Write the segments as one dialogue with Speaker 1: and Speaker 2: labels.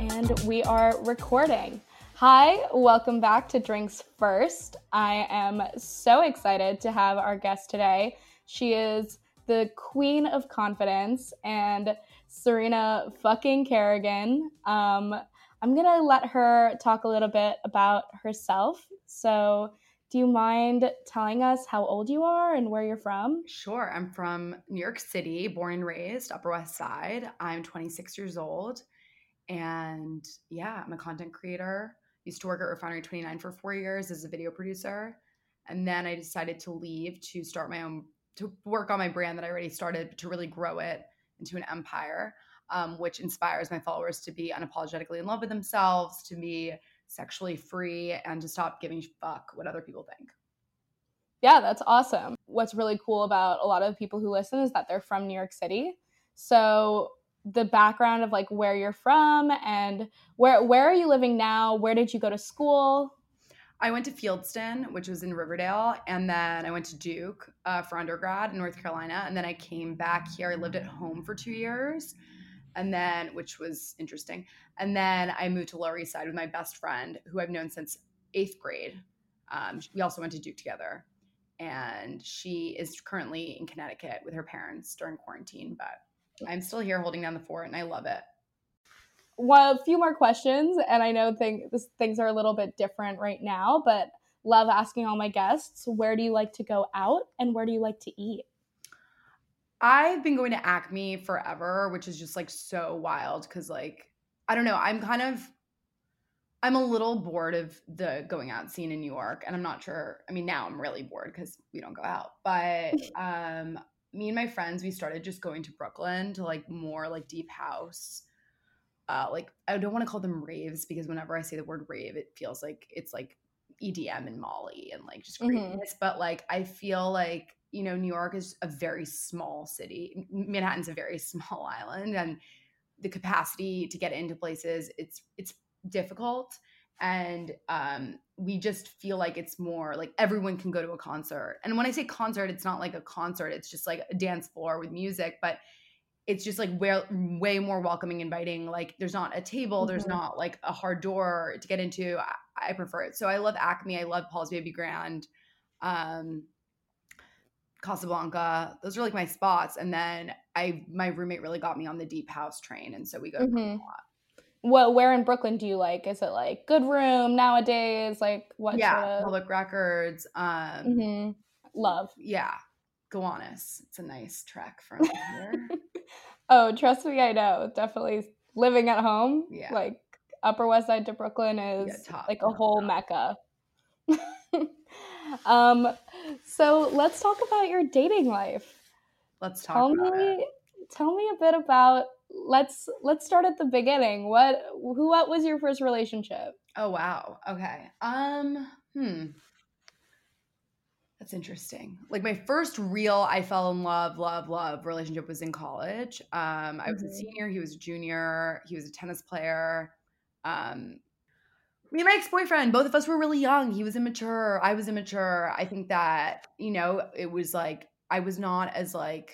Speaker 1: And we are recording. Hi, welcome back to Drinks First. I am so excited to have our guest today. She is the queen of confidence and Serena fucking Kerrigan. Um, I'm gonna let her talk a little bit about herself. So, do you mind telling us how old you are and where you're from?
Speaker 2: Sure. I'm from New York City, born and raised, Upper West Side. I'm 26 years old. And yeah, I'm a content creator. Used to work at Refinery 29 for four years as a video producer. And then I decided to leave to start my own, to work on my brand that I already started, to really grow it into an empire, um, which inspires my followers to be unapologetically in love with themselves, to be sexually free, and to stop giving fuck what other people think.
Speaker 1: Yeah, that's awesome. What's really cool about a lot of people who listen is that they're from New York City. So the background of like where you're from and where where are you living now? Where did you go to school?
Speaker 2: I went to Fieldston, which was in Riverdale, and then I went to Duke uh, for undergrad in North Carolina, and then I came back here. I lived at home for two years, and then which was interesting. And then I moved to Lower East Side with my best friend, who I've known since eighth grade. Um, we also went to Duke together, and she is currently in Connecticut with her parents during quarantine. But I'm still here holding down the fort, and I love it.
Speaker 1: Well, a few more questions, and I know things things are a little bit different right now, but love asking all my guests where do you like to go out and where do you like to eat?
Speaker 2: I've been going to Acme forever, which is just like so wild because, like, I don't know, I'm kind of, I'm a little bored of the going out scene in New York, and I'm not sure. I mean, now I'm really bored because we don't go out, but um, me and my friends, we started just going to Brooklyn to like more like deep house. Uh, like I don't want to call them raves because whenever I say the word rave, it feels like it's like EDM and Molly and like just
Speaker 1: Mhm.
Speaker 2: But like I feel like you know New York is a very small city. Manhattan's a very small island, and the capacity to get into places it's it's difficult. And um, we just feel like it's more like everyone can go to a concert. And when I say concert, it's not like a concert; it's just like a dance floor with music, but it's just like way, way more welcoming inviting like there's not a table there's
Speaker 1: Mhm.
Speaker 2: not like a hard door to get into I, I prefer it so i love acme i love paul's baby grand um casablanca those are like my spots and then i my roommate really got me on the deep house train and so we go to Brooklyn
Speaker 1: Mhm.
Speaker 2: a lot
Speaker 1: What where in Brooklyn do you like? Is it like good room nowadays? Like what
Speaker 2: yeah
Speaker 1: sort of
Speaker 2: public records um
Speaker 1: Mhm. love?
Speaker 2: yeah gowanus it's a nice trek from here
Speaker 1: Oh, trust me, I know. Definitely living at home.
Speaker 2: Yeah.
Speaker 1: Like Upper West Side to Brooklyn
Speaker 2: Yeah,
Speaker 1: is
Speaker 2: top,
Speaker 1: like a
Speaker 2: top,
Speaker 1: whole
Speaker 2: top.
Speaker 1: mecca. um, so let's talk about your dating life.
Speaker 2: let's talk
Speaker 1: Tell
Speaker 2: about it
Speaker 1: me, tell me a bit about. Let's let's start at the beginning. What who what was your first relationship?
Speaker 2: Oh wow. Okay. Um, hmm. That's interesting. Like my first real I fell in love, love, love relationship was in college. Um, I was a
Speaker 1: Mhm.
Speaker 2: senior, he was a junior, he was a tennis player. Um, me and my ex-boyfriend, both of us were really young. He was immature, I was immature. I think that, you know, it was like I was not as like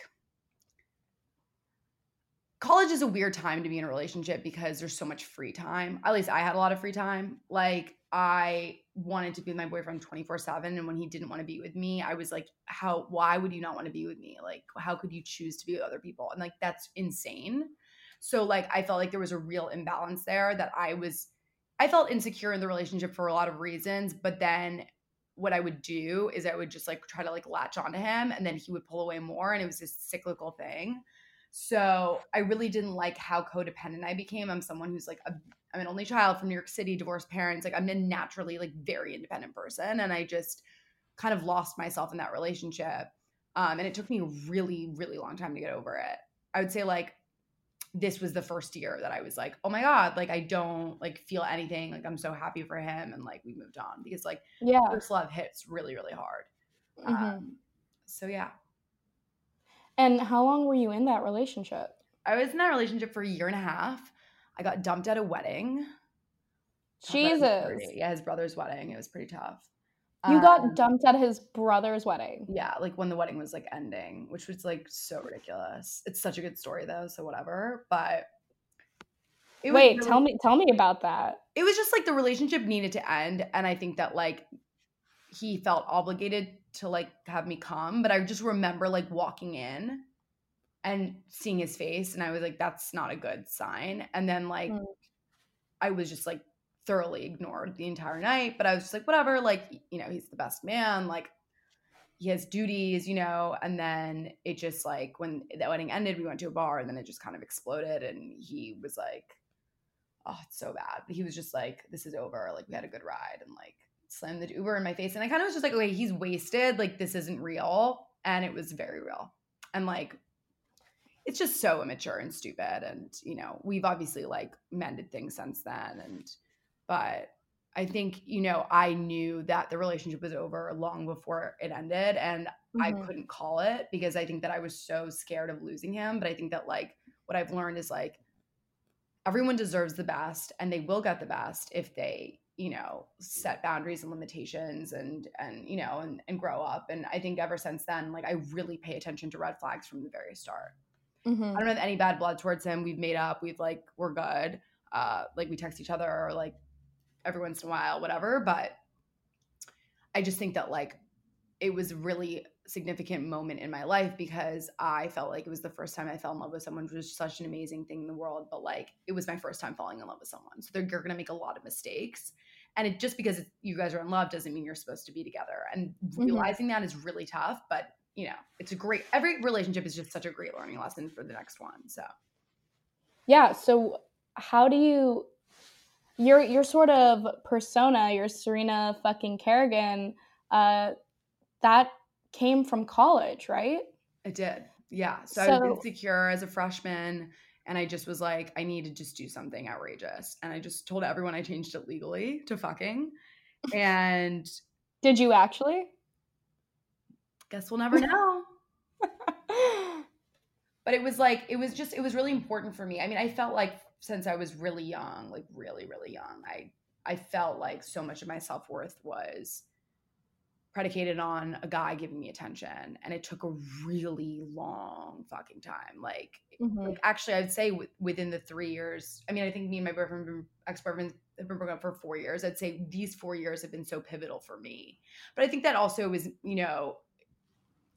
Speaker 2: college is a weird time to be in a relationship because there's so much free time. At least I had a lot of free time. Like I wanted to be with my boyfriend 24/7 and when he didn't want to be with me, I was like how why would you not want to be with me? Like how could you choose to be with other people? And like that's insane. So like I felt like there was a real imbalance there that I was I felt insecure in the relationship for a lot of reasons, but then what I would do is I would just like try to like latch onto him and then he would pull away more and it was this cyclical thing. So I really didn't like how codependent I became. I'm someone who's like I'm an only child from New York City, divorced parents. Like I'm a naturally like very independent person, and I just kind of lost myself in that relationship. Um, and it took me a really, really long time to get over it. I would say like this was the first year that I was like, oh my god, like I don't like feel anything. Like I'm so happy for him, and like we moved on because like
Speaker 1: Yeah.
Speaker 2: first love hits really, really hard.
Speaker 1: Mhm.
Speaker 2: Um, so yeah,
Speaker 1: And how long were you in that relationship?
Speaker 2: I was in that relationship for a year and a half. I got dumped at a wedding. Thought that was
Speaker 1: Jesus.
Speaker 2: Yeah, his brother's wedding. It was pretty tough.
Speaker 1: You
Speaker 2: Um,
Speaker 1: got dumped at his brother's wedding.
Speaker 2: Yeah, like when the wedding was like ending, which was like so ridiculous. It's such a good story though, so whatever. But
Speaker 1: Wait,
Speaker 2: really-
Speaker 1: tell me tell me about that.
Speaker 2: It was just like the relationship needed to end, and I think that like he felt obligated to like have me come, but I just remember like walking in and seeing his face, and I was like, that's not a good sign. And then like
Speaker 1: Mm.
Speaker 2: I was just like thoroughly ignored the entire night, but I was just like, whatever, like, you know, he's the best man, like he has duties, you know, and then it just like when the wedding ended, we went to a bar and then it just kind of exploded and he was like, Oh, it's so bad. He was just like, This is over. Like we had a good ride and like slammed the Uber in my face. And I kind of was just like, okay, he's wasted. Like this isn't real. And it was very real. And like it's just so immature and stupid. And, you know, we've obviously like mended things since then. And, but I think, you know, I knew that the relationship was over long before it ended. And I
Speaker 1: Mhm.
Speaker 2: couldn't call it because I think that I was so scared of losing him. But I think that, like, what I've learned is like, everyone deserves the best and they will get the best if they, you know, set boundaries and limitations and, and, you know, and, and grow up. And I think ever since then, like, I really pay attention to red flags from the very start.
Speaker 1: Mhm.
Speaker 2: I don't have any bad blood towards him. We've made up. We've like we're good. Uh, like we text each other or like every once in a while, whatever. But I just think that like it was really significant moment in my life because I felt like it was the first time I fell in love with someone, which was such an amazing thing in the world. But like it was my first time falling in love with someone, so they're, you're gonna make a lot of mistakes. And it just because you guys are in love doesn't mean you're supposed to be together. And
Speaker 1: Mhm.
Speaker 2: realizing that is really tough. But you know, it's a great. Every relationship is just such a great learning lesson for the next one. So.
Speaker 1: Yeah, so how do you your your sort of persona, your Serena fucking Kerrigan, uh that came from college, right?
Speaker 2: It did. Yeah. So, I was insecure as a freshman and I just was like, I need to just do something outrageous. And I just told everyone I changed it legally to fucking. And
Speaker 1: Did you actually?
Speaker 2: guess we'll never know. But it was like, it was just, it was really important for me. I mean, I felt like since I was really young, like really, really young, I I felt like so much of my self-worth was predicated on a guy giving me attention. And it took a really long fucking time. Like
Speaker 1: Mhm.
Speaker 2: like actually i'd say w- within the three years i mean i think me and my boyfriend been- ex-boyfriend have been broken up for four years i'd say these four years have been so pivotal for me but i think that also was you know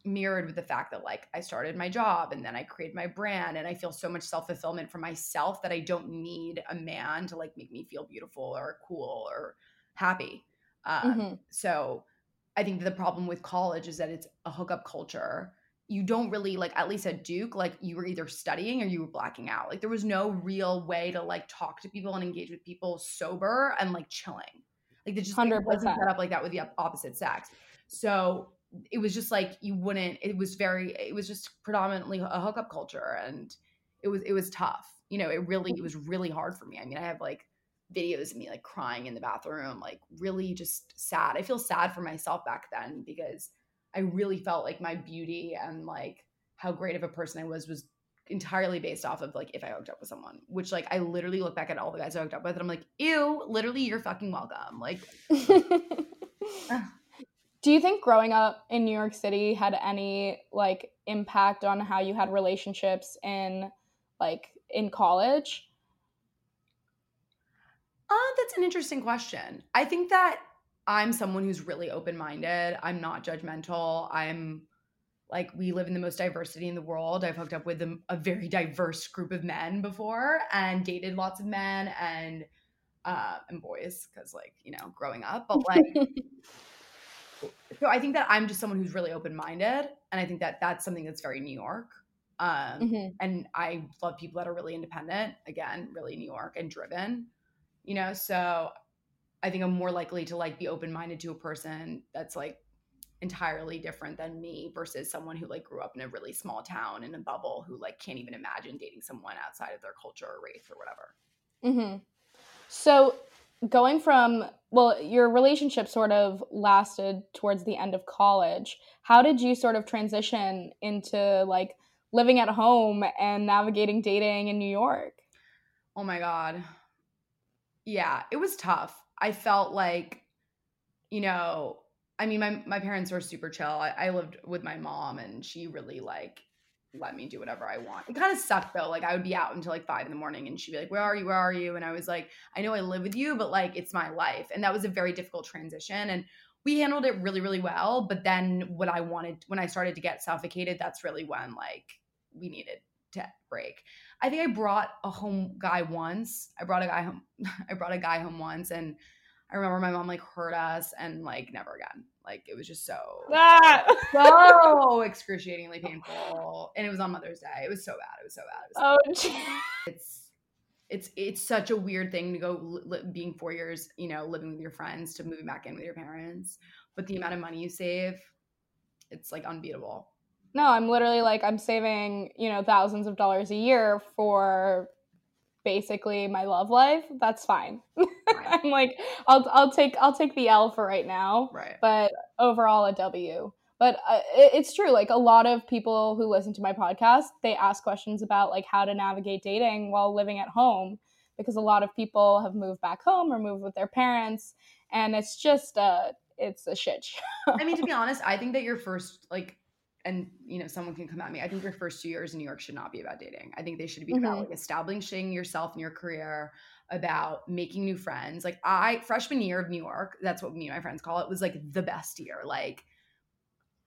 Speaker 2: mirrored with the fact that like i started my job and then i created my brand and i feel so much self-fulfillment for myself that i don't need a man to like make me feel beautiful or cool or happy um,
Speaker 1: Mhm.
Speaker 2: so I think the problem with college is that it's a hookup culture. You don't really like at least at Duke, like you were either studying or you were blacking out. Like there was no real way to like talk to people and engage with people sober and like chilling. Like it just like, wasn't set up like that with the opposite sex. So it was just like you wouldn't. It was very. It was just predominantly a hookup culture, and it was it was tough. You know, it really it was really hard for me. I mean, I have like videos of me like crying in the bathroom, like really just sad. I feel sad for myself back then because I really felt like my beauty and like how great of a person I was was entirely based off of like if I hooked up with someone, which like I literally look back at all the guys I hooked up with and I'm like, ew, literally you're fucking welcome. Like
Speaker 1: Do you think growing up in New York City had any like impact on how you had relationships in like in college?
Speaker 2: Uh, that's an interesting question. I think that I'm someone who's really open minded. I'm not judgmental. I'm like, we live in the most diversity in the world. I've hooked up with a, a very diverse group of men before and dated lots of men and uh, and boys because, like, you know, growing up. But like, so I think that I'm just someone who's really open minded, and I think that that's something that's very New York. Um,
Speaker 1: Mhm.
Speaker 2: and I love people that are really independent. Again, really New York and driven. You know, so I think I'm more likely to like be open minded to a person that's like entirely different than me versus someone who like grew up in a really small town in a bubble who like can't even imagine dating someone outside of their culture or race or whatever.
Speaker 1: hmm So going from well, your relationship sort of lasted towards the end of college. How did you sort of transition into like living at home and navigating dating in New York?
Speaker 2: Oh my God. Yeah, it was tough. I felt like, you know, I mean, my my parents were super chill. I, I lived with my mom, and she really like let me do whatever I want. It kind of sucked though. Like I would be out until like five in the morning, and she'd be like, "Where are you? Where are you?" And I was like, "I know I live with you, but like it's my life." And that was a very difficult transition, and we handled it really, really well. But then what I wanted when I started to get suffocated, that's really when like we needed to break. I think I brought a home guy once. I brought a guy home. I brought a guy home once, and I remember my mom like hurt us, and like never again. Like it was just so
Speaker 1: Ah!
Speaker 2: so excruciatingly painful, and it was on Mother's Day. It was so bad. It was so bad. It was so
Speaker 1: oh, gee.
Speaker 2: it's it's it's such a weird thing to go li- being four years you know living with your friends to moving back in with your parents but the amount of money you save it's like unbeatable
Speaker 1: no, I'm literally like I'm saving, you know, thousands of dollars a year for basically my love life. That's fine. I'm like I'll I'll take I'll take the L for right now.
Speaker 2: right
Speaker 1: but overall a W. But uh, it, it's true. Like a lot of people who listen to my podcast, they ask questions about like how to navigate dating while living at home because a lot of people have moved back home or moved with their parents, and it's just uh it's a shit show.
Speaker 2: i mean to be honest i think that your first like and you know someone can come at me i think your first two years in new york should not be about dating i think they should be about
Speaker 1: Mhm.
Speaker 2: like establishing yourself in your career about making new friends like i freshman year of new york that's what me and my friends call it was like the best year like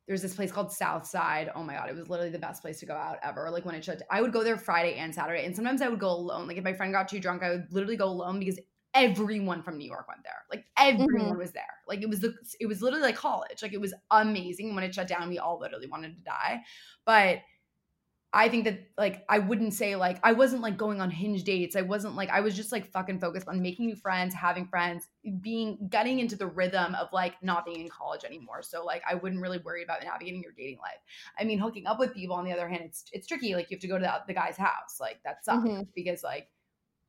Speaker 2: there's this place called South Side. Oh my god, it was literally the best place to go out ever. Like when it shut, I would go there Friday and Saturday, and sometimes I would go alone. Like if my friend got too drunk, I would literally go alone because everyone from New York went there. Like everyone was there. Like it was the, it was literally like college. Like it was amazing. When it shut down, we all literally wanted to die. But I think that like I wouldn't say like I wasn't like going on hinge dates. I wasn't like I was just like fucking focused on making new friends, having friends, being getting into the rhythm of like not being in college anymore. So like I wouldn't really worry about navigating your dating life. I mean, hooking up with people on the other hand, it's it's tricky. Like you have to go to the, the guy's house. Like that sucks
Speaker 1: Mhm.
Speaker 2: because like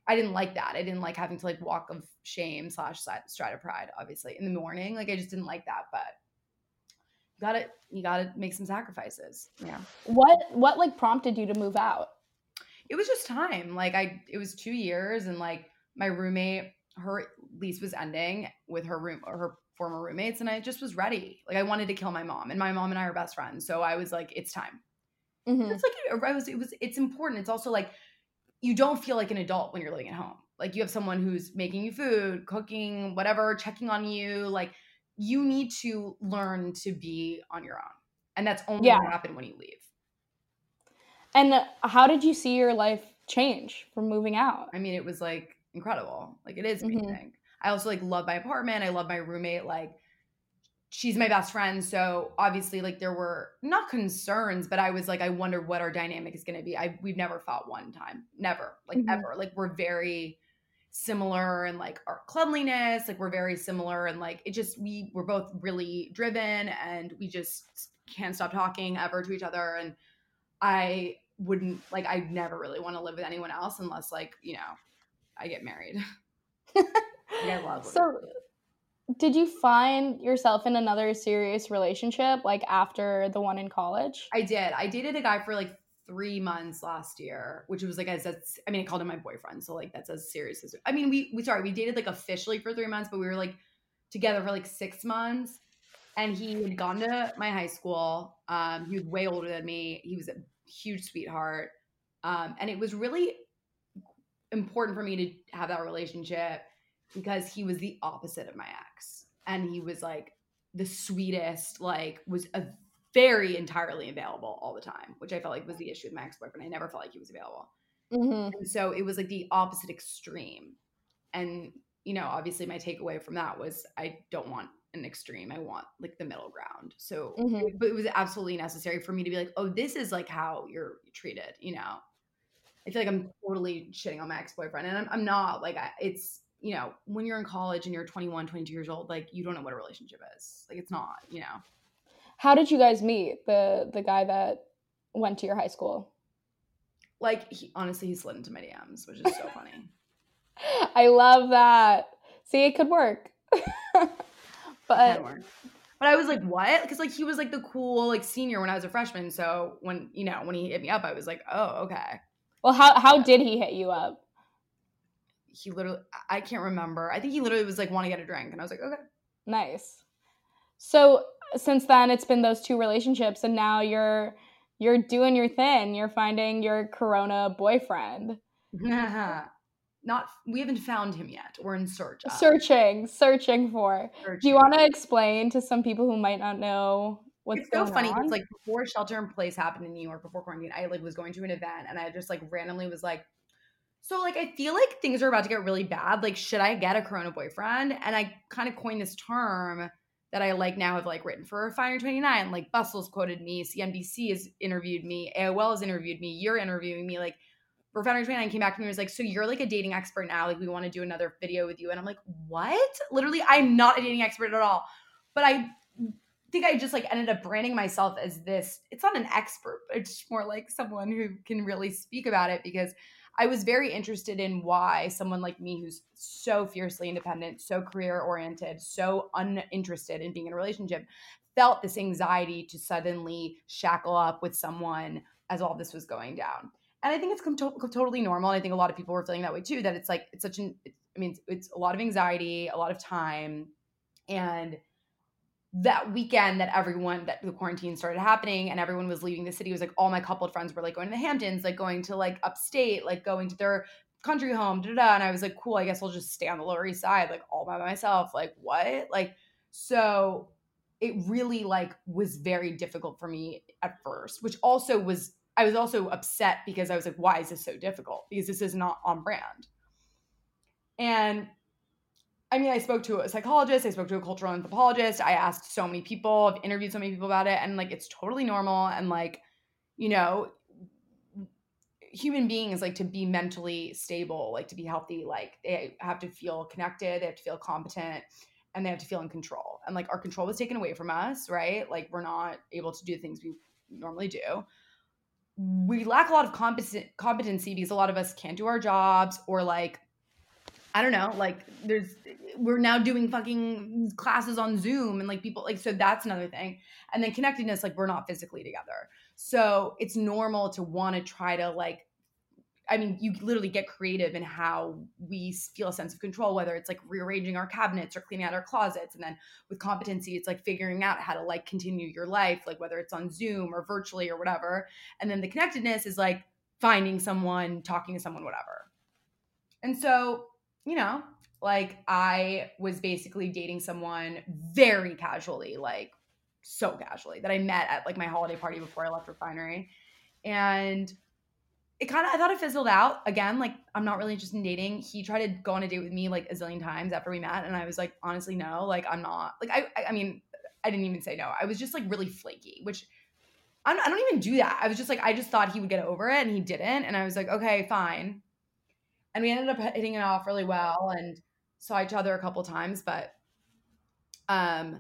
Speaker 2: I didn't like that. I didn't like having to like walk of shame slash stride of pride, obviously in the morning. Like I just didn't like that. But you gotta you gotta make some sacrifices. Yeah.
Speaker 1: What what like prompted you to move out?
Speaker 2: it was just time. Like I, it was two years, and like my roommate, her lease was ending with her room or her former roommates, and I just was ready. Like I wanted to kill my mom, and my mom and I are best friends, so I was like, it's time.
Speaker 1: Mhm.
Speaker 2: It's like I was. It was. It's important. It's also like you don't feel like an adult when you're living at home. Like you have someone who's making you food, cooking, whatever, checking on you. Like you need to learn to be on your own, and that's only
Speaker 1: Yeah.
Speaker 2: happen when you leave.
Speaker 1: And how did you see your life change from moving out?
Speaker 2: I mean, it was like incredible. Like it is
Speaker 1: Mhm.
Speaker 2: amazing. I also like love my apartment. I love my roommate. Like she's my best friend. So obviously, like there were not concerns, but I was like, I wonder what our dynamic is going to be. I we've never fought one time, never, like
Speaker 1: Mhm.
Speaker 2: ever. Like we're very similar in like our cleanliness. Like we're very similar and like it just we we're both really driven and we just can't stop talking ever to each other. And I wouldn't like I never really want to live with anyone else unless like you know I get married. Like, I love
Speaker 1: So, did you find yourself in another serious relationship like after the one in college?
Speaker 2: I did. I dated a guy for like three months last year, which was like as that's I mean I called him my boyfriend, so like that's as serious as I mean we we sorry we dated like officially for three months, but we were like together for like six months. And he had gone to my high school. Um, he was way older than me. He was a huge sweetheart. Um, and it was really important for me to have that relationship because he was the opposite of my ex. And he was like the sweetest, like was a very entirely available all the time, which I felt like was the issue with my ex-boyfriend. I never felt like he was available.
Speaker 1: hmm
Speaker 2: And so it was like the opposite extreme. And, you know, obviously my takeaway from that was I don't want an extreme. I want like the middle ground. So,
Speaker 1: Mhm.
Speaker 2: but it was absolutely necessary for me to be like, oh, this is like how you're treated, you know? I feel like I'm totally shitting on my ex boyfriend. And I'm, I'm not. Like, I, it's, you know, when you're in college and you're 21, 22 years old, like, you don't know what a relationship is. Like, it's not, you know?
Speaker 1: How did you guys meet? The the guy that went to your high school.
Speaker 2: Like, he, honestly, he slid into my DMs, which is so funny.
Speaker 1: I love that. See, it could work. but
Speaker 2: worked. But I was like, what? Because like he was like the cool like senior when I was a freshman. So when you know when he hit me up, I was like, oh okay.
Speaker 1: well, how how did he hit you up?
Speaker 2: He literally, I- can't remember. I think he literally was like, want to get a drink, and I was like, okay.
Speaker 1: Nice. So since then, it's been those two relationships, and now you're you're doing your thing. You're finding your Corona boyfriend.
Speaker 2: Not we haven't found him yet. We're in search. Of.
Speaker 1: Searching, searching for.
Speaker 2: Searching.
Speaker 1: Do you want to explain to some people who might not know what's going on?
Speaker 2: it's so funny because like before shelter in place happened in New York before quarantine, I like was going to an event and I just like randomly was like, so like I feel like things are about to get really bad. Like, should I get a Corona boyfriend? And I kind of coined this term that I like now have like written for Refinery 29. Like Bustle's quoted me, CNBC has interviewed me, AOL has interviewed me, you're interviewing me. Like Refinery 29 came back to me and was like, So you're like a dating expert now. Like, we want to do another video with you. And I'm like, What? Literally, I'm not a dating expert at all. But I think I just like ended up branding myself as this. It's not an expert, but it's more like someone who can really speak about it because I was very interested in why someone like me, who's so fiercely independent, so career oriented, so uninterested in being in a relationship, felt this anxiety to suddenly shackle up with someone as all this was going down. And I think it's to- totally normal. I think a lot of people were feeling that way too. That it's like it's such an. I mean, it's, it's a lot of anxiety, a lot of time, and that weekend that everyone that the quarantine started happening and everyone was leaving the city was like all my coupled friends were like going to the Hamptons, like going to like upstate, like going to their country home, da da. And I was like, cool, I guess I'll just stay on the Lower East Side, like all by myself. Like, what? Like, so it really like was very difficult for me at first, which also was I was also upset because I was like, why is this so difficult? Because this is not on brand. And I mean, I spoke to a psychologist, I spoke to a cultural anthropologist, I asked so many people, I've interviewed so many people about it, and like it's totally normal. And like, you know, human beings like to be mentally stable, like to be healthy, like they have to feel connected, they have to feel competent, and they have to feel in control. And like our control was taken away from us, right? Like we're not able to do things we normally do. We lack a lot of competency because a lot of us can't do our jobs or like I don't know, like there's we're now doing fucking classes on Zoom and like people like so that's another thing. And then connectedness, like we're not physically together. So it's normal to want to try to like I mean, you literally get creative in how we feel a sense of control, whether it's like rearranging our cabinets or cleaning out our closets. And then with competency, it's like figuring out how to like continue your life, like whether it's on Zoom or virtually or whatever. And then the connectedness is like finding someone, talking to someone, whatever. And so you know, like I was basically dating someone very casually, like so casually that I met at like my holiday party before I left refinery. And it kind of I thought it fizzled out. Again, like I'm not really interested in dating. He tried to go on a date with me like a zillion times after we met, and I was like, honestly, no. Like I'm not. Like I, I, mean, I didn't even say no. I was just like really flaky, which I'm, I don't even do that. I was just like, I just thought he would get over it, and he didn't. And I was like, okay, fine and we ended up hitting it off really well and saw each other a couple times but um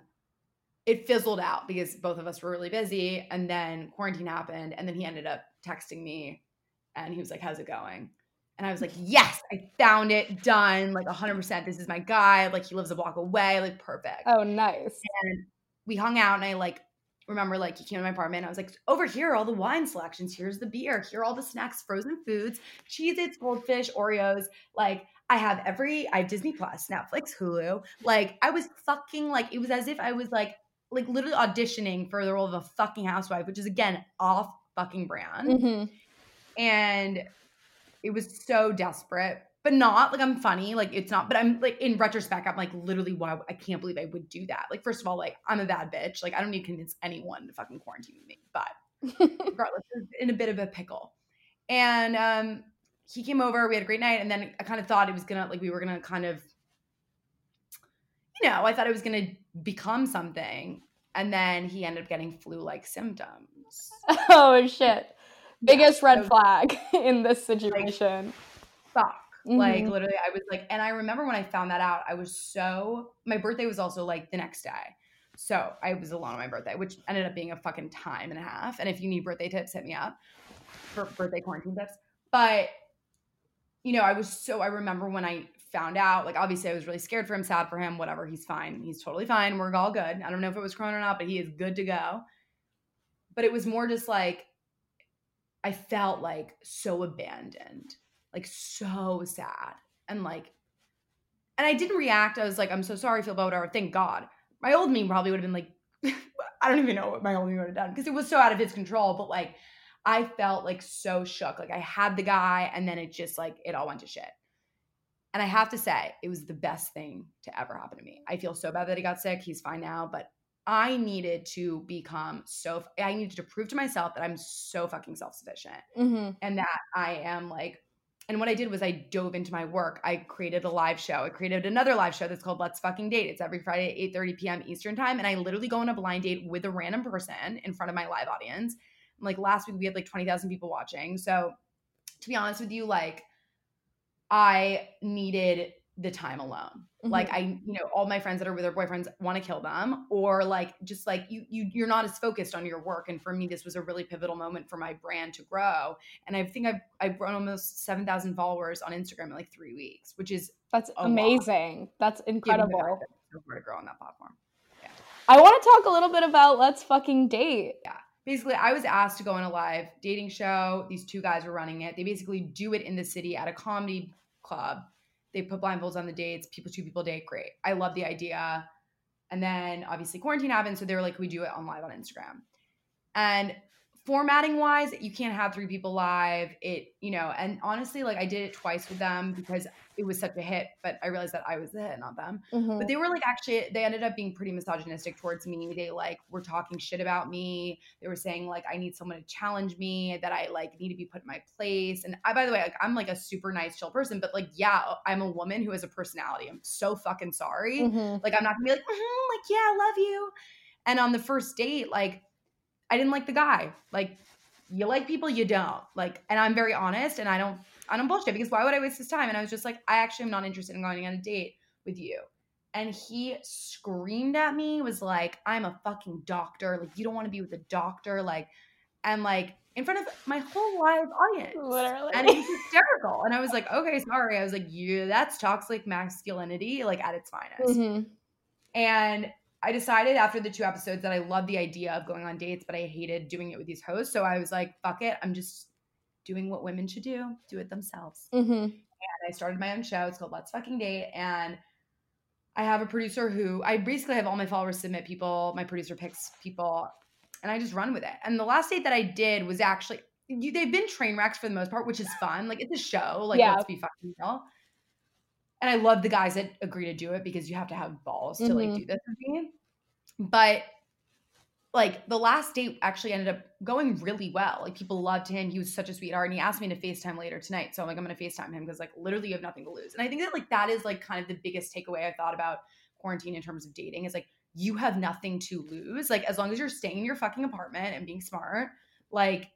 Speaker 2: it fizzled out because both of us were really busy and then quarantine happened and then he ended up texting me and he was like how's it going and I was like, yes, I found it, done, like 100%. This is my guy. Like, he lives a block away, like, perfect.
Speaker 1: Oh, nice.
Speaker 2: And we hung out, and I like remember like he came to my apartment. I was like, over here all the wine selections. Here's the beer. Here are all the snacks, frozen foods, Cheez Its, Goldfish, Oreos. Like I have every I have Disney Plus, Netflix, Hulu. Like I was fucking like it was as if I was like like literally auditioning for the role of a fucking housewife, which is again off fucking brand.
Speaker 1: hmm
Speaker 2: And it was so desperate. But not like I'm funny, like it's not. But I'm like in retrospect, I'm like literally why I can't believe I would do that. Like first of all, like I'm a bad bitch. Like I don't need to convince anyone to fucking quarantine me. But regardless, in a bit of a pickle. And um, he came over. We had a great night, and then I kind of thought it was gonna like we were gonna kind of, you know, I thought it was gonna become something, and then he ended up getting flu-like symptoms.
Speaker 1: oh shit. Biggest red
Speaker 2: so-
Speaker 1: flag in this situation.
Speaker 2: Fuck. Like
Speaker 1: Mhm.
Speaker 2: literally, I was like, and I remember when I found that out, I was so. My birthday was also like the next day. So I was alone on my birthday, which ended up being a fucking time and a half. And if you need birthday tips, hit me up for birthday quarantine tips. But you know, I was so I remember when I found out, like obviously I was really scared for him, sad for him, whatever. He's fine. He's totally fine. We're all good. I don't know if it was corona or not, but he is good to go. But it was more just like I felt like so abandoned, like so sad. And like and I didn't react. I was like, I'm so sorry, feel bad, whatever. Thank God. My old me probably would have been like, I don't even know what my homie would have done because it was so out of his control. But like, I felt like so shook. Like I had the guy, and then it just like it all went to shit. And I have to say, it was the best thing to ever happen to me. I feel so bad that he got sick. He's fine now, but I needed to become so. I needed to prove to myself that I'm so fucking self sufficient
Speaker 1: hmm
Speaker 2: and that I am like. And what I did was I dove into my work. I created a live show. I created another live show that's called Let's Fucking Date. It's every Friday at 8:30 p.m. Eastern time. And I literally go on a blind date with a random person in front of my live audience. Like last week we had like 20,000 people watching. So to be honest with you, like I needed the time alone. Like mm-hmm. I, you know, all my friends that are with their boyfriends want to kill them, or like just like you, you, you're not as focused on your work. And for me, this was a really pivotal moment for my brand to grow. And I think I've I've grown almost seven thousand followers on Instagram in like three weeks, which is
Speaker 1: That's
Speaker 2: a lot.
Speaker 1: amazing. That's
Speaker 2: given the fact
Speaker 1: incredible.
Speaker 2: that it's so hard to grow on that platform.
Speaker 1: I want to talk a little bit about Let's Fucking Date.
Speaker 2: Yeah basically i was asked to go on a live dating show these two guys were running it they basically do it in the city at a comedy club they put blindfolds on the dates people two people date great. I love the idea. And then obviously quarantine happened so they were like we do it on live on instagram. And formatting wise you can't have three people live. It you know and honestly like i did it twice with them because it was such a hit but i realized that i was the hit not them.
Speaker 1: Mhm.
Speaker 2: but they were like actually they ended up being pretty misogynistic towards me. They like were talking shit about me. They were saying like i need someone to challenge me that i like need to be put in my place. And i by the way like i'm like a super nice chill person but like yeah i'm a woman who has a personality. I'm so fucking sorry.
Speaker 1: Mhm.
Speaker 2: like i'm not gonna be like "Mhm, like yeah i love you. And on the first date like i didn't like the guy. Like you like people you don't. Like and i'm very honest and i don't i don't bullshit because why would i waste his time and i was just like i actually am not interested in going on a date with you and he screamed at me was like i'm a fucking doctor like you don't want to be with a doctor like and like in front of my whole live audience
Speaker 1: Literally.
Speaker 2: and it was hysterical and i was like okay sorry i was like you that's toxic masculinity like at its finest
Speaker 1: Mhm.
Speaker 2: and I decided after the two episodes that I love the idea of going on dates, but I hated doing it with these hosts. So I was like, fuck it. I'm just doing what women should do, do it themselves.
Speaker 1: Mhm.
Speaker 2: And I started my own show. It's called Let's Fucking Date. And I have a producer who I basically have all my followers submit people, my producer picks people, and I just run with it. And the last date that I did was actually, you, they've been train wrecks for the most part, which is fun. Like it's a show. Like
Speaker 1: Yeah.
Speaker 2: let's be fucking real. And I love the guys that agree to do it because you have to have balls to like
Speaker 1: Mhm.
Speaker 2: do this with me. But like the last date actually ended up going really well. Like people loved him. He was such a sweetheart. And he asked me to FaceTime later tonight. So I'm like, I'm gonna FaceTime him because like literally you have nothing to lose. And I think that like that is like kind of the biggest takeaway I thought about quarantine in terms of dating is like you have nothing to lose. Like as long as you're staying in your fucking apartment and being smart, like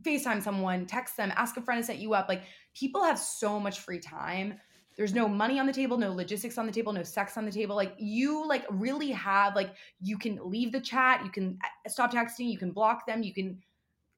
Speaker 2: FaceTime someone, text them, ask a friend to set you up. Like people have so much free time. There's no money on the table, no logistics on the table, no sex on the table. Like you like really have like you can leave the chat, you can uh, stop texting, you can block them, you can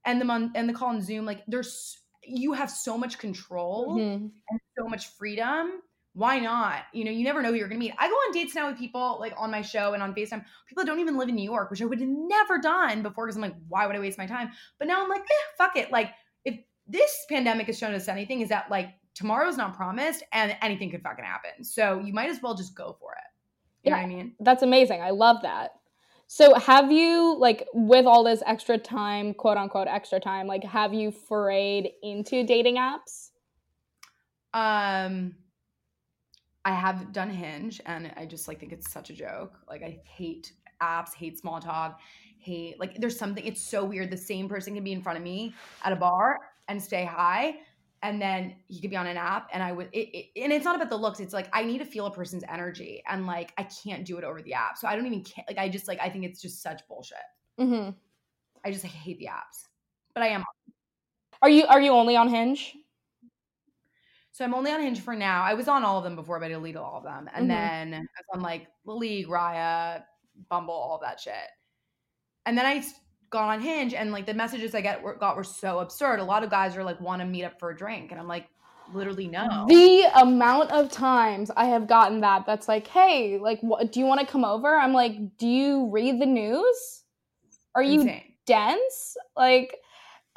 Speaker 2: end them on end the call on Zoom. Like there's you have so much control
Speaker 1: Mhm.
Speaker 2: and so much freedom. Why not? You know, you never know who you're gonna meet. I go on dates now with people like on my show and on FaceTime, people that don't even live in New York, which I would have never done before because I'm like, why would I waste my time? But now I'm like, eh, fuck it. Like, if this pandemic has shown us anything, is that like tomorrow's not promised and anything could fucking happen. So you might as well just go for it. You know what I mean?
Speaker 1: That's amazing. I love that. So, have you, like, with all this extra time, quote unquote, extra time, like, have you forayed into dating apps?
Speaker 2: Um I have done Hinge and I just like think it's such a joke. Like I hate apps, hate small talk, hate like there's something it's so weird. The same person can be in front of me at a bar and stay high and then he could be on an app and I would it, it, and it's not about the looks. It's like I need to feel a person's energy and like I can't do it over the app. So I don't even care. Like I just like I think it's just such bullshit.
Speaker 1: hmm
Speaker 2: I just like, hate the apps. But I am
Speaker 1: Are you are you only on Hinge?
Speaker 2: So I'm only on Hinge for now. I was on all of them before, but I deleted all of them. And
Speaker 1: Mhm.
Speaker 2: then I was on like League, Raya, Bumble, all that shit. And then I got on Hinge, and like the messages I get were, got were so absurd. A lot of guys are like, want to meet up for a drink, and I'm like, literally no.
Speaker 1: The amount of times I have gotten that that's like, hey, like, what, do you want to come over? I'm like, do you read the news? Are you
Speaker 2: Insane.
Speaker 1: dense? Like,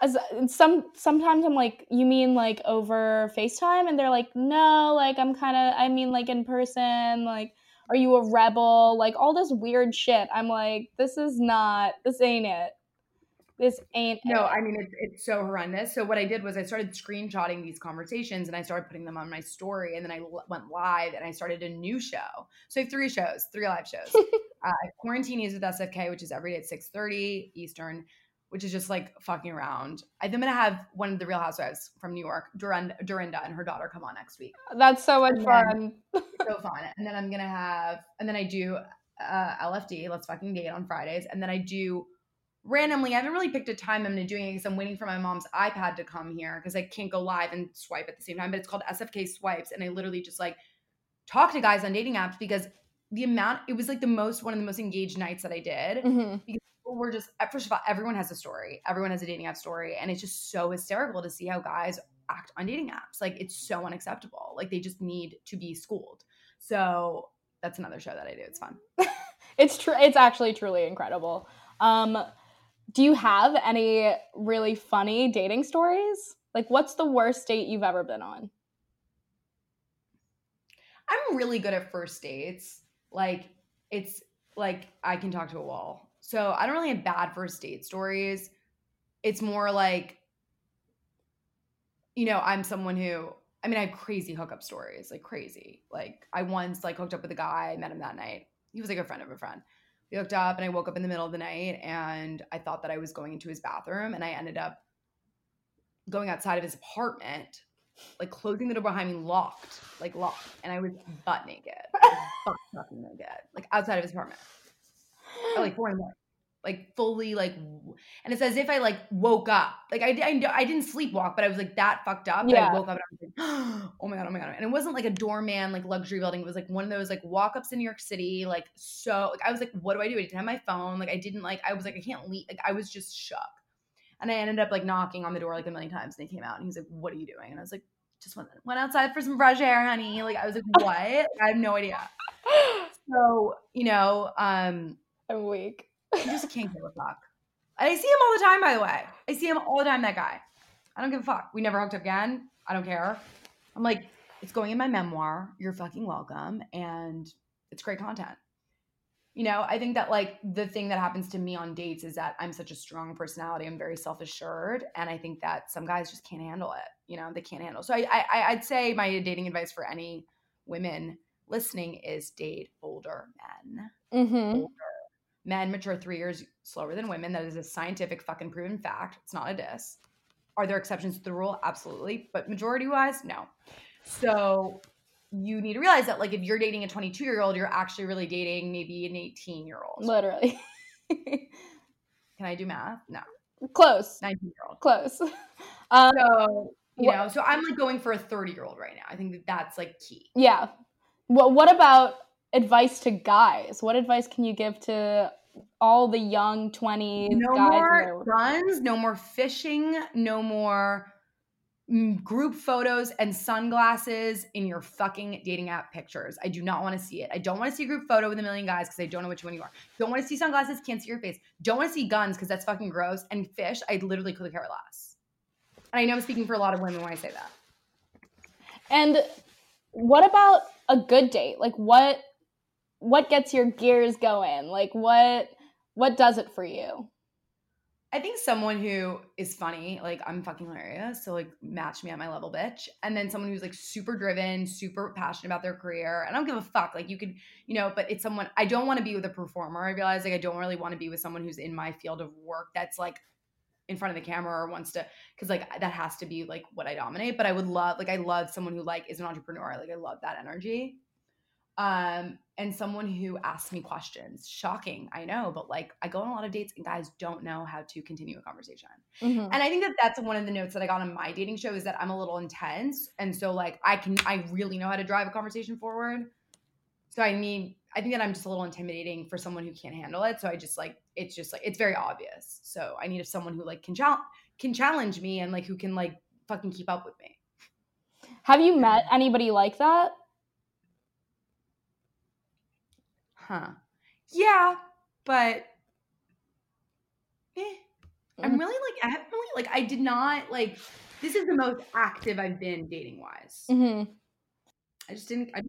Speaker 1: as some sometimes I'm like, you mean like over FaceTime? And they're like, no, like I'm kind of, I mean like in person, like. Are you a rebel? Like all this weird shit. I'm like, this is not. This ain't it. This ain't.
Speaker 2: No. I mean it's it's so horrendous. So what I did was I started screenshotting these conversations and I started putting them on my story, and then I l- went live and I started a new show. So I have three shows, three live shows. uh, Quarantinis with SFK, which is every day at six thirty Eastern, which is just like fucking around. I'm gonna have one of the Real Housewives from New York, Dorinda, Dorinda and her daughter come on next week.
Speaker 1: That's so much
Speaker 2: And
Speaker 1: fun.
Speaker 2: so fun. And then I'm gonna have, and then I do uh, LFD, Let's Fucking Date on Fridays, and then I do randomly. I haven't really picked a time I'm gonna doing it because I'm waiting for my mom's iPad to come here because I can't go live and swipe at the same time. But it's called SFK Swipes, and I literally just like talk to guys on dating apps because the amount it was like the most one of the most engaged nights that I did.
Speaker 1: Mhm.
Speaker 2: People We're just first of all, everyone has a story. Everyone has a dating app story, and it's just so hysterical to see how guys act on dating apps. Like it's so unacceptable. Like they just need to be schooled. So that's another show that I do. It's fun.
Speaker 1: It's true. It's actually truly incredible. Um, do you have any really funny dating stories? Like, what's the worst date you've ever been on?
Speaker 2: I'm really good at first dates. Like it's like I can talk to a wall. So I don't really have bad first date stories. It's more like you know, I'm someone who I mean, I have crazy hookup stories, like crazy. Like I once like hooked up with a guy, I met him that night. He was like a friend of a friend. We hooked up and I woke up in the middle of the night and I thought that I was going into his bathroom and I ended up going outside of his apartment, like closing the door behind me, locked, like locked, and I was butt naked, butt naked, like outside of his apartment, at like four in the morning, like fully like, and it's as if I like woke up, like I, I, I didn't sleepwalk, but I was like that fucked up.
Speaker 1: Yeah.
Speaker 2: I woke up and I was like, oh my god, oh my god, and it wasn't like a doorman like luxury building. It was like one of those like walk ups in New York City, like so. Like I was like, what do I do? I didn't have my phone. Like I didn't like. I was like, I can't leave. Like I was just shook. And I ended up like knocking on the door like a million times, and he came out and he's like, "What are you doing?" And I was like, "Just went went outside for some fresh air, honey." Like I was like, "What?" I have no idea. So you know, um,
Speaker 1: I'm weak.
Speaker 2: I just can't give a fuck. And I see him all the time, by the way. I see him all the time. That guy. I don't give a fuck. We never hooked up again. I don't care. I'm like, it's going in my memoir. You're fucking welcome, and it's great content. You know, I think that like the thing that happens to me on dates is that I'm such a strong personality. I'm very self assured, and I think that some guys just can't handle it. You know, they can't handle. So I, I, I'd say my dating advice for any women listening is date older men.
Speaker 1: Mm-hmm.
Speaker 2: Men mature three years slower than women. That is a scientific fucking proven fact. It's not a diss. Are there exceptions to the rule? Absolutely. But majority wise, no. So you need to realize that like if you're dating a 22 year old, you're actually really dating maybe an 18 year old.
Speaker 1: Literally.
Speaker 2: Can I do math? No.
Speaker 1: Close.
Speaker 2: 19 year old.
Speaker 1: Close. Um,
Speaker 2: So, you
Speaker 1: What-
Speaker 2: know, so I'm like going for a 30 year old right now. I think that that's like key.
Speaker 1: yeah. Well, What about advice to guys? What advice can you give to all the young twenties
Speaker 2: No
Speaker 1: guys?
Speaker 2: more guns, no more fishing, no more mm, group photos and sunglasses in your fucking dating app pictures. I do not want to see it. I don't want to see a group photo with a million guys because I don't know which one you are. Don't want to see sunglasses, can't see your face. Don't want to see guns because that's fucking gross. And fish, I literally could care less. And I know I'm speaking for a lot of women when I say that.
Speaker 1: And what about a good date? Like what what gets your gears going? Like what what does it for you?
Speaker 2: I think someone who is funny, like I'm fucking hilarious, so like match me at my level, bitch. And then someone who's like super driven, super passionate about their career. And I don't give a fuck. Like you could, you know, but it's someone I don't want to be with a performer. I realize like I don't really want to be with someone who's in my field of work that's like in front of the camera or wants to because like that has to be like what I dominate. But I would love like I love someone who like is an entrepreneur. Like I love that energy. Um, and someone who asks me questions. Shocking, I know, but like I go on a lot of dates and guys don't know how to continue a conversation.
Speaker 1: Mhm.
Speaker 2: And I think that that's one of the notes that I got on my dating show is that I'm a little intense, and so like I can I really know how to drive a conversation forward. So I need I think that I'm just a little intimidating for someone who can't handle it. So I just like it's just like it's very obvious. So I need someone who like can challenge can challenge me and like who can like fucking keep up with me.
Speaker 1: Have you met anybody like that?
Speaker 2: Huh? Yeah, but eh, I'm really like I haven't really like I did not like this is the most active I've been dating wise.
Speaker 1: Mm-hmm.
Speaker 2: I just didn't. I,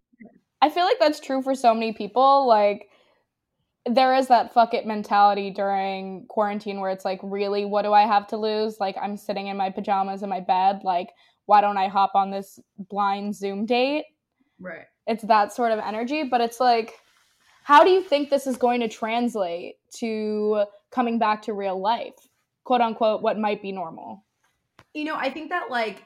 Speaker 1: I feel like that's true for so many people. Like, there is that fuck it mentality during quarantine where it's like, really, what do I have to lose? Like, I'm sitting in my pajamas in my bed. Like, why don't I hop on this blind Zoom date?
Speaker 2: Right.
Speaker 1: It's that sort of energy, but it's like, how do you think this is going to translate to coming back to real life? Quote unquote, what might be normal.
Speaker 2: You know, I think that like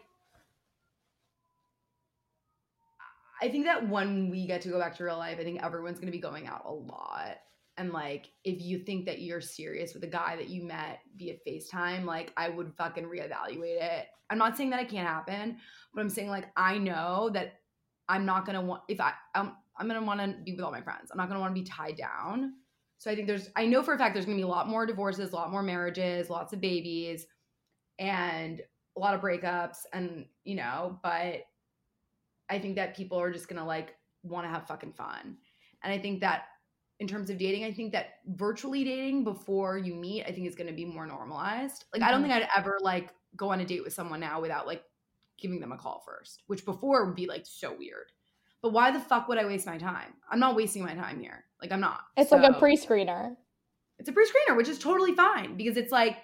Speaker 2: I think that when we get to go back to real life, I think everyone's going to be going out a lot. And like, if you think that you're serious with a guy that you met via FaceTime, like, I would fucking reevaluate it. I'm not saying that it can't happen, but I'm saying like, I know that I'm not going to want, if I, I'm, I'm going to want to be with all my friends. I'm not going to want to be tied down. So I think there's, I know for a fact there's going to be a lot more divorces, a lot more marriages, lots of babies, and a lot of breakups. And, you know, but I think that people are just gonna like want to have fucking fun. And I think that in terms of dating, I think that virtually dating before you meet, I think is gonna be more normalized. Like I don't
Speaker 1: Mhm.
Speaker 2: think I'd ever like go on a date with someone now without like giving them a call first, which before would be like so weird. But why the fuck would I waste my time? I'm not wasting my time here. Like I'm not.
Speaker 1: It's like a pre screener.
Speaker 2: it's a pre-screener, which is totally fine because it's like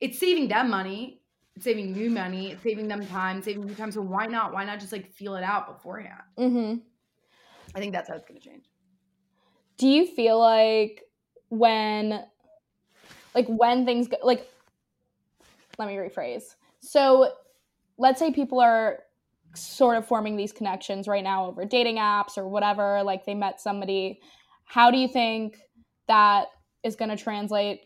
Speaker 2: it's saving them money, it's saving you money, it's saving them time, saving you time. So why not? Why not just like feel it out beforehand?
Speaker 1: Mm-hmm.
Speaker 2: I think that's how it's gonna change.
Speaker 1: do you feel like when like when things go, like let me rephrase so let's say people are sort of forming these connections right now over dating apps or whatever like they met somebody. How do you think that is going to translate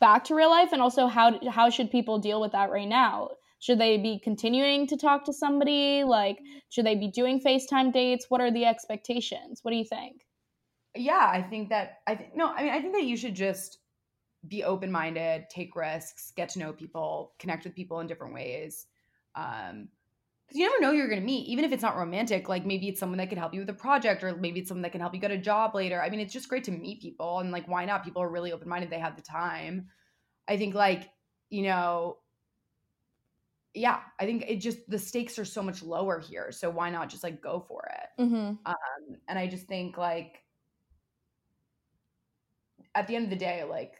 Speaker 1: back to real life? And also how how should people deal with that right now? Should they be continuing to talk to somebody? Like should they be doing facetime dates? What are the expectations? What do you think?
Speaker 2: Yeah, I think that I think no, I mean I think that you should just be open-minded, take risks, get to know people, connect with people in different ways. Um you never know who you're gonna meet, even if it's not romantic. Like maybe it's someone that can help you with a project, or maybe it's someone that can help you get a job later. I mean, it's just great to meet people, and like, why not? People are really open minded; they have the time. I think, like, you know, yeah, I think it just the stakes are so much lower here. So why not just like go for it?
Speaker 1: mm-hmm.
Speaker 2: Um, and I just think like at the end of the day, like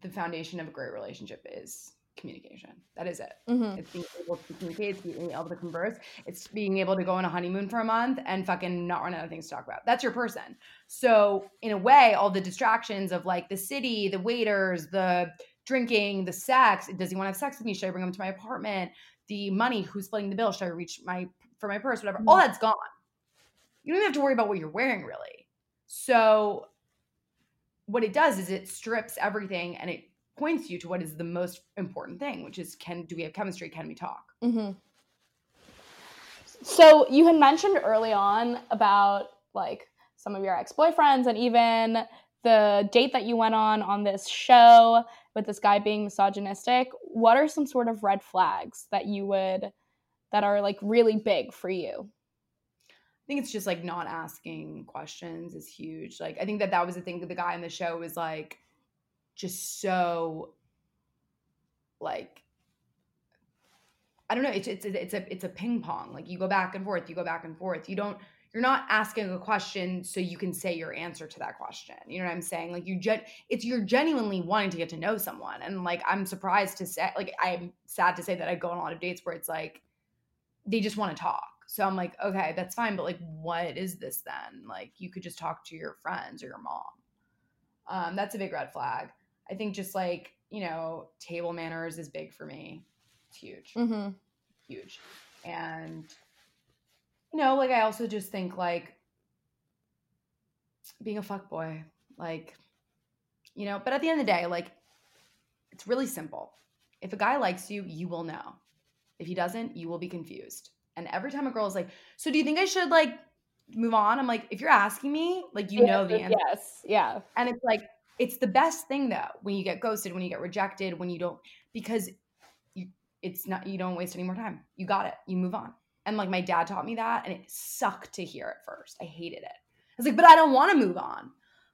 Speaker 2: the foundation of a great relationship is communication. That is it.
Speaker 1: Mm-hmm.
Speaker 2: It's being able to communicate, it's being able to converse, it's being able to go on a honeymoon for a month and fucking not run out of things to talk about. That's your person. So in a way, all the distractions of like the city, the waiters, the drinking, the sex, does he want to have sex with me? Should I bring him to my apartment? The money, who's splitting the bill? Should I reach my for my purse? Whatever. All
Speaker 1: Mhm.
Speaker 2: that's gone. You don't even have to worry about what you're wearing really. So what it does is it strips everything and it points you to what is the most important thing, which is can do we have chemistry? Can we talk?
Speaker 1: Mm-hmm. So you had mentioned early on about like some of your ex-boyfriends and even the date that you went on on this show with this guy being misogynistic. What are some sort of red flags that you would that are like really big for you?
Speaker 2: I think it's just like not asking questions is huge. Like I think that that was the thing that the guy in the show was like just so like I don't know. It's it's it's a it's a ping pong. Like you go back and forth, you go back and forth. You don't. You're not asking a question so you can say your answer to that question. You know what I'm saying? Like you gen. It's you're genuinely wanting to get to know someone, and like I'm surprised to say, like I'm sad to say that I go on a lot of dates where it's like they just want to talk. So I'm like, okay, that's fine, but like, what is this then? Like, you could just talk to your friends or your mom. Um, that's a big red flag. I think just like you know, table manners is big for me. It's huge,
Speaker 1: Mm-hmm.
Speaker 2: huge, and you know, like I also just think like being a fuck boy, like you know. But at the end of the day, like it's really simple. If a guy likes you, you will know. If he doesn't, you will be confused. And every time a girl is like, "So do you think I should like move on?" I'm like, "If you're asking me, like you know the answer."
Speaker 1: Yes. Yeah.
Speaker 2: And it's like it's the best thing though when you get ghosted, when you get rejected, when you don't because you it's not you don't waste any more time. You got it. You move on. And like my dad taught me that and it sucked to hear at first. I hated it. I was like, "But I don't want to move on."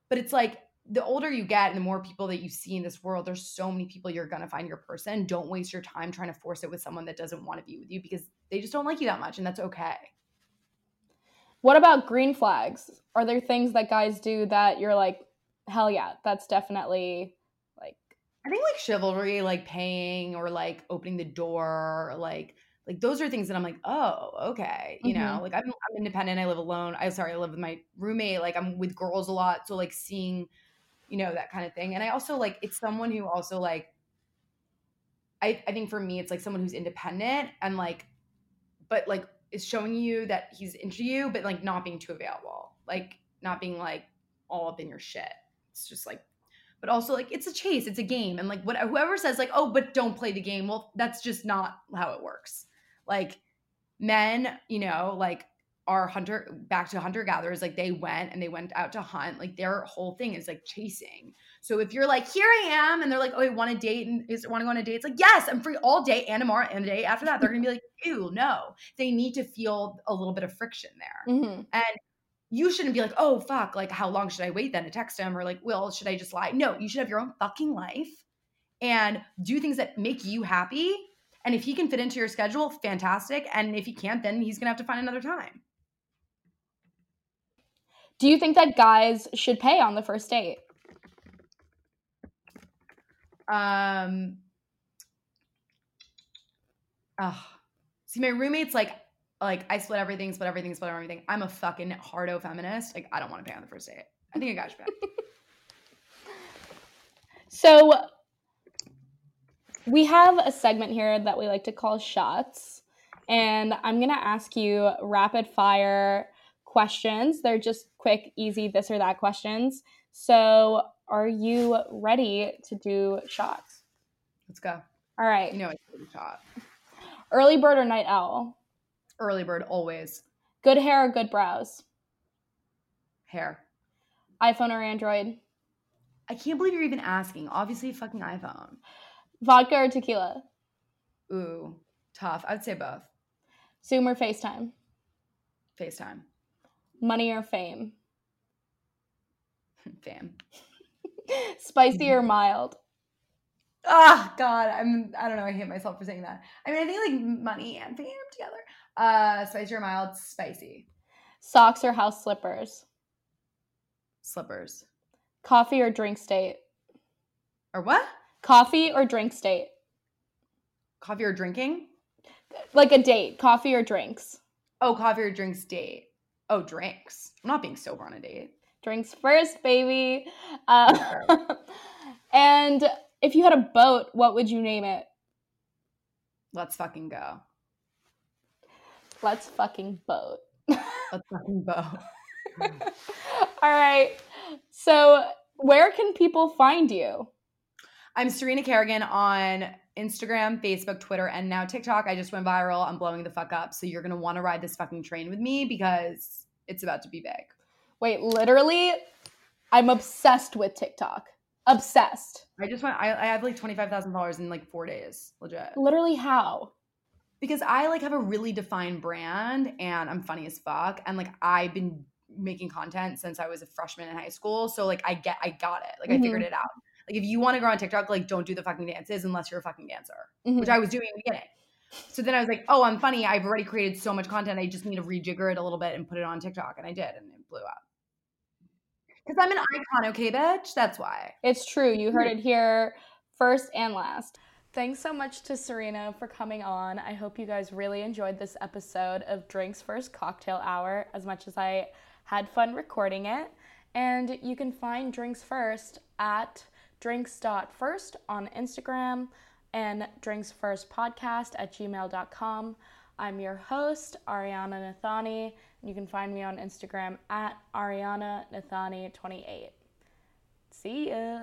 Speaker 2: But it's like the older you get and the more people that you see in this world, there's so many people you're gonna find your person. Don't waste your time trying to force it with someone that doesn't want to be with you because they just don't like you that much, and that's okay.
Speaker 1: What about green flags? Are there things that guys do that you're like, hell yeah, that's definitely like
Speaker 2: I think like chivalry, like paying or like opening the door, like like those are things that I'm like, oh, okay, you mm-hmm. know, like I'm, I'm independent. I live alone. I sorry, I live with my roommate. Like I'm with girls a lot, so like seeing, you know, that kind of thing. And I also like it's someone who also like, I I think for me it's like someone who's independent and like, but like is showing you that he's into you, but like not being too available, like not being like all up in your shit. It's just like but also like it's a chase it's a game and like what whoever says like oh but don't play the game well that's just not how it works. Like men you know like are hunter back to hunter gatherers like they went and they went out to hunt like their whole thing is like chasing. So if you're like here i am and they're like oh i want to date and is want to go on a date? It's like yes i'm free all day and tomorrow and the day after that. They're gonna be like ew no. They need to feel a little bit of friction there.
Speaker 1: Mhm.
Speaker 2: and you shouldn't be like, oh, fuck, like, how long should I wait then to text him? Or like, well, should I just lie? No, you should have your own fucking life and do things that make you happy. And if he can fit into your schedule, fantastic. And if he can't, then he's going to have to find another time.
Speaker 1: Do you think that guys should pay on the first date?
Speaker 2: Um, ugh. See, my roommate's like, like I split everything, split everything, split everything. I'm a fucking hardo feminist. Like I don't want to pay on the first date. I think I got you pay.
Speaker 1: So we have a segment here that we like to call shots. And I'm going to ask you rapid fire questions. They're just quick, easy this or that questions. So are you ready to do shots?
Speaker 2: Let's go.
Speaker 1: All right.
Speaker 2: You know, a shot.
Speaker 1: Early bird or night owl?
Speaker 2: Early bird, always.
Speaker 1: Good hair or good brows?
Speaker 2: Hair.
Speaker 1: iPhone or Android?
Speaker 2: I can't believe you're even asking. Obviously, fucking iPhone.
Speaker 1: Vodka or tequila?
Speaker 2: Ooh, tough. I'd say both.
Speaker 1: Zoom or FaceTime?
Speaker 2: FaceTime.
Speaker 1: Money or fame?
Speaker 2: Fam.
Speaker 1: Spicy or mild?
Speaker 2: Ah, God. I'm. I don't know. I hate myself for saying that. I mean, I think like money and fame together. Uh, spicy or mild? Spicy.
Speaker 1: Socks or house slippers?
Speaker 2: Slippers.
Speaker 1: Coffee or drink state?
Speaker 2: Or what?
Speaker 1: Coffee or drink state?
Speaker 2: Coffee or drinking?
Speaker 1: Like a date, coffee or drinks?
Speaker 2: Oh, coffee or drinks date. Oh, drinks. I'm not being sober on a date.
Speaker 1: Drinks first, baby. Uh, and if you had a boat, what would you name it?
Speaker 2: Let's fucking go.
Speaker 1: Let's fucking boat.
Speaker 2: Let's fucking go.
Speaker 1: All right. So, where can people find you?
Speaker 2: I'm Serena Kerrigan on Instagram, Facebook, Twitter, and now TikTok. I just went viral. I'm blowing the fuck up. So you're gonna want to ride this fucking train with me because it's about to be big.
Speaker 1: Wait, literally, I'm obsessed with TikTok. Obsessed.
Speaker 2: I just went. I, I have like twenty five thousand followers in like four days, legit.
Speaker 1: Literally, how?
Speaker 2: Because I like have a really defined brand, and I'm funny as fuck, and like I've been making content since I was a freshman in high school. So like I get, I got it. Like I figured it out. Like if you want to grow on TikTok, like don't do the fucking dances unless you're a fucking dancer,
Speaker 1: Mhm.
Speaker 2: which I was doing in the beginning. So then I was like, oh, I'm funny. I've already created so much content. I just need to rejigger it a little bit and put it on TikTok, and I did, and it blew up. Because I'm an icon, okay, bitch. That's why.
Speaker 1: It's true. You heard it here first and last. Thanks so much to Serena for coming on. I hope you guys really enjoyed this episode of Drinks First Cocktail Hour as much as I had fun recording it. And you can find Drinks First at drinks.first on Instagram and Drinks First Podcast at gmail.com. I'm your host, Ariana Nathani, and you can find me on Instagram at Ariana Nathani28. See ya.